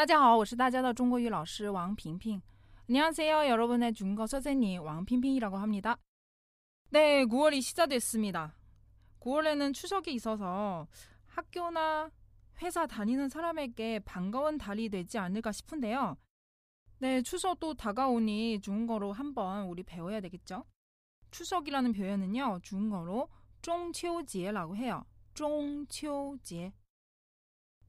大家好，我是大家的中国语老师王萍萍。 안녕하세요, 여러분의 중국어 선생님 왕핑핑이라고 합니다. 네, 9월이 시작됐습니다. 9월에는 추석이 있어서 학교나 회사 다니는 사람에게 반가운 달이 되지 않을까 싶은데요. 네, 추석도 다가오니 중국어로 한번 우리 배워야 되겠죠? 추석이라는 표현은요, 중국어로 中秋节라고 해요. 中秋节.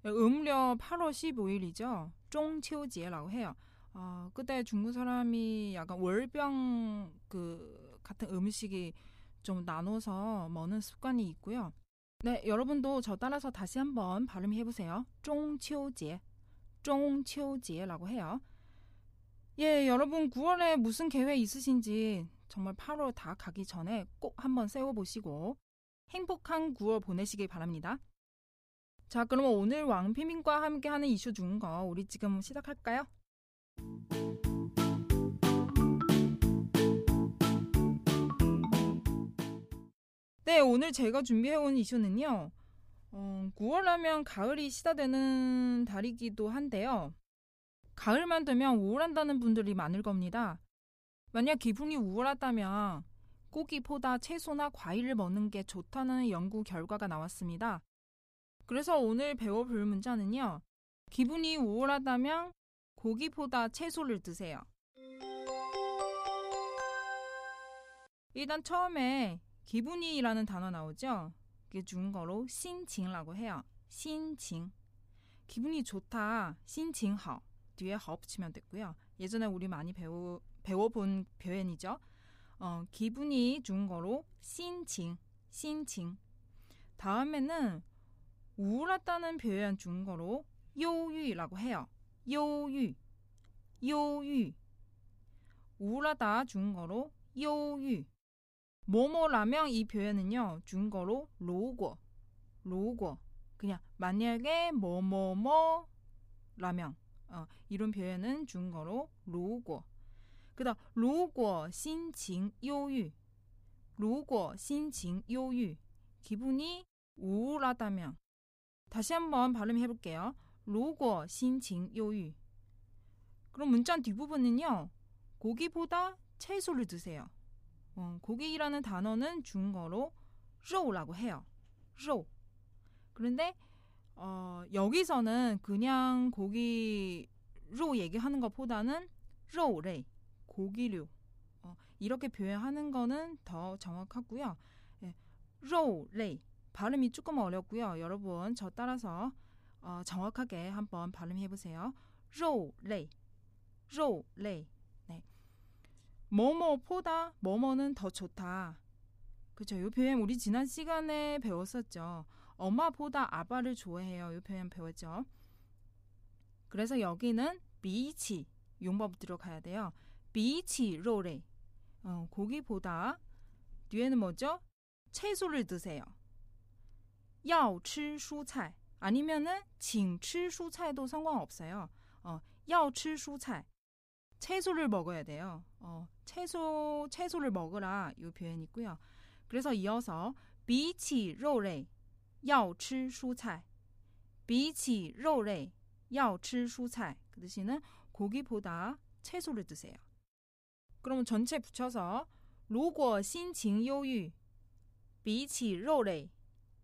음료 8월 15일이죠. 쫑치오지에라고 해요. 어, 그때 중국 사람이 약간 월병 그 같은 음식이 좀 나눠서 먹는 습관이 있고요. 네, 여러분도 저 따라서 다시 한번 발음해 보세요. 쫑치오지, 쫑치오지라고 해요. 예, 여러분 9월에 무슨 계획 있으신지 정말 8월 다 가기 전에 꼭 한번 세워 보시고 행복한 9월 보내시길 바랍니다. 자, 그러면 오늘 왕피민과 함께하는 이슈 중인 거 우리 지금 시작할까요? 네, 오늘 제가 준비해온 이슈는요. 어, 9월 하면 가을이 시작되는 달이기도 한데요. 가을만 되면 우울한다는 분들이 많을 겁니다. 만약 기분이 우울하다면 고기 보다 채소나 과일을 먹는 게 좋다는 연구 결과가 나왔습니다. 그래서 오늘 배워볼 문자는요. 기분이 우울하다면 고기보다 채소를 드세요. 일단 처음에 기분이라는 단어 나오죠? 그게 중국어로 신칭라고 해요. 신칭. 기분이 좋다. 신칭好. 뒤에 好 붙이면 됐고요. 예전에 우리 많이 배워, 배워본 표현이죠. 어, 기분이 중국어로 신칭. 신칭. 다음에는 우울하다는 표현 중거로 요유라고 해요. 요유, 요유. 우울하다 중거로 요유. 뭐뭐라면 이 표현은요 중거로 로고, 로고. 그냥 만약에 뭐뭐뭐 라면 어, 이런 표현은 중거로 로고. 그다음 로고 신칭 요유. 로고 신칭 요유. 기분이 우울하다면 다시 한번 발음해 볼게요. 로고 신칭 요유. 그럼 문자 뒷부분은요. 고기보다 채소를 드세요. 어, 고기라는 단어는 중거로 로라고 해요. 로. 그런데 어, 여기서는 그냥 고기 로 얘기하는 것보다는 로레 고기류 어, 이렇게 표현하는 거는 더 정확하고요. 예, 로레 발음이 조금 어렵고요. 여러분 저 따라서 어, 정확하게 한번 발음해 보세요. 로레 로레 네. 뭐뭐 보다 뭐뭐는 더 좋다. 그렇죠. 이 표현 우리 지난 시간에 배웠었죠. 엄마보다 아빠를 좋아해요. 이 표현 배웠죠. 그래서 여기는 비치 용법 들어가야 돼요. 비치 로레 어, 고기보다 뒤에는 뭐죠? 채소를 드세요. 要吃蔬菜 아니면은 请吃蔬菜도 상관없어요. 어, 要吃蔬菜 채소를 먹어야 돼요. 어, 채소 채소를 먹으라 이 표현이 있고요. 그래서 이어서 比起肉类要吃蔬菜比起肉类要吃蔬菜그 뜻이는 고기보다 채소를 드세요. 그러면 전체 붙여서 如果心情忧郁比起肉类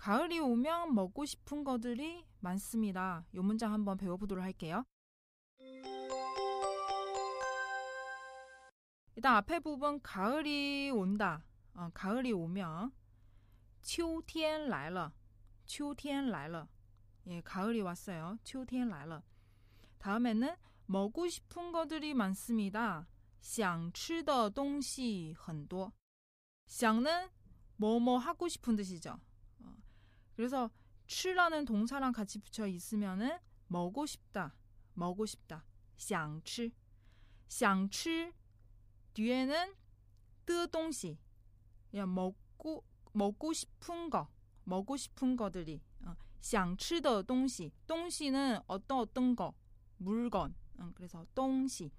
가을이 오면 먹고 싶은 것들이 많습니다. 이 문장 한번 배워보도록 할게요. 일단 앞에 부분 가을이 온다. 어, 가을이 오면 秋天来了.秋天来了. 예, 가을이 왔어요. 秋天来了. 다음에는 먹고 싶은 것들이 많습니다. 想吃的东西很多.想는 뭐뭐 하고 싶은 뜻이죠. 어, 그래서 吃라는 동사랑 같이 붙여 있으면은 먹고 싶다. 먹고 싶다. 想吃.想吃 뒤에는 的东西 그냥 먹고 먹고 싶은 거, 먹고 싶은 거들이 어, 想吃的东西, 东西는 어떤 어떤 거, 물건. 어, 그래서 东西.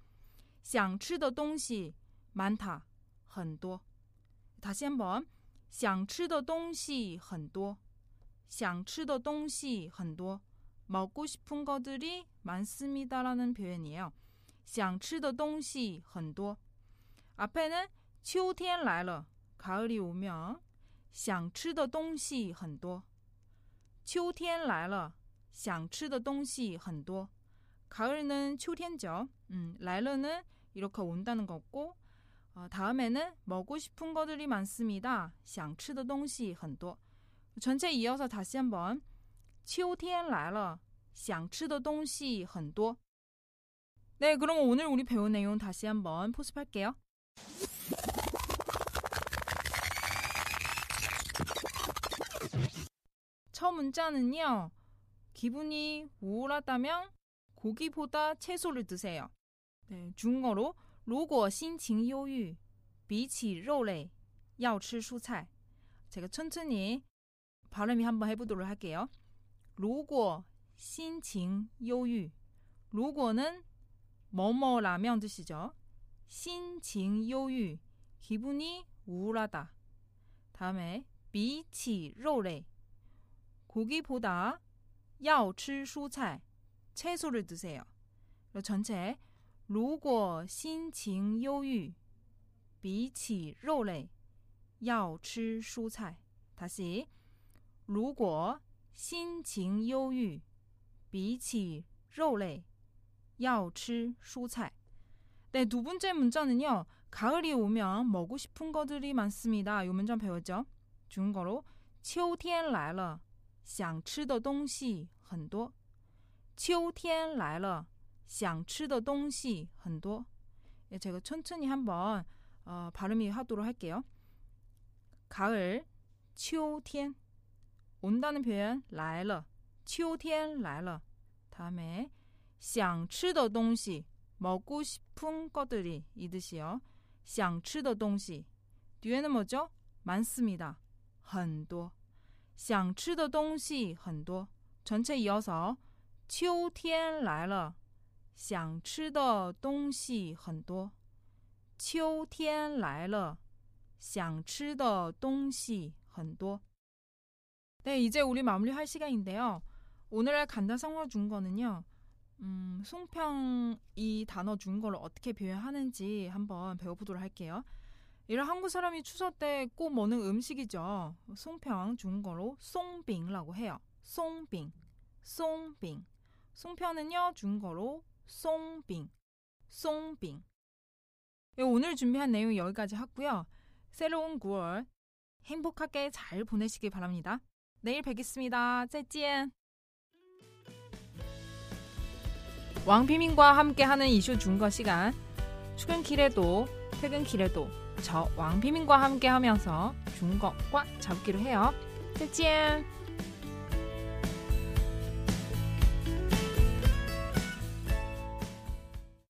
想吃的东西 많다, 很多. 다시 한번 想吃的东西很多. 想吃的东西很多. 먹고 싶은 것들이 많습니다라는 표현이에요. 想吃的东西很多. 앞에는 秋天来了. 가을이 오면 想吃的东西很多.秋天来了.想吃的东西很多. 가을은 秋天죠. 음, 来了는 이렇게 온다는 거고 어, 다음에는 먹고 싶은 것들이 많습니다. 想吃的东西很多. 전체 이어서 다시 한번 秋天来了.想吃的东西很多. 네, 그럼 오늘 우리 배운 내용 다시 한번 포습할게요. 첫 문자는요. 기분이 우울하다면 고기보다 채소를 드세요. 네, 중국어로 如果心情忧郁,比起肉类,要吃蔬菜. 제가 천천히 발음이 한번 해보도록 할게요. 如果心情忧郁,如果는 뭐뭐라면 뜻이죠. 心情忧郁, 기분이 우울하다. 다음에 比起肉类 고기보다 要吃蔬菜 채소를 드세요. 전체 如果心情忧郁比起肉类要吃蔬菜 다시 如果心情忧郁比起肉类要吃蔬菜 네, 두 번째 문자는요. 가을이 오면 먹고 싶은 것들이 많습니다. 이 문장 배웠죠? 중국어로 秋天来了想吃的东西很多。秋天来了，想吃的东西很多。예, 제가 천천히 한번 어, 발음이 하도록 할게요. 가을, 秋天 온다는 표현 来了,秋天来了. 다음에 想吃的东西 먹고 싶은 것들이 이 뜻이요. 想吃的东西 뒤에는 뭐죠? 많습니다. 很多想吃的东西很多. 전체 이어서 秋天来了,想吃的东西很多.秋天来了,想吃的东西很多. 네, 이제 우리 마무리할 시간인데요. 오늘의 간단 성화 중거는요. 음, 송평 이 단어 중거를 어떻게 표현하는지 한번 배워보도록 할게요. 이런 한국 사람이 추석 때 꼭 먹는 음식이죠. 송평 중국어로 송빙라고 해요. 송빙, 송빙. 송편은요 중국어로 송빙, 송빙. 예, 오늘 준비한 내용 여기까지 하고요. 새로운 9월 행복하게 잘 보내시길 바랍니다. 내일 뵙겠습니다. 再见. 왕비민과 함께하는 이슈 중거 시간 출근길에도 퇴근길에도 저 왕비민과 함께 하면서 중국과 잡기로 해요. 再见。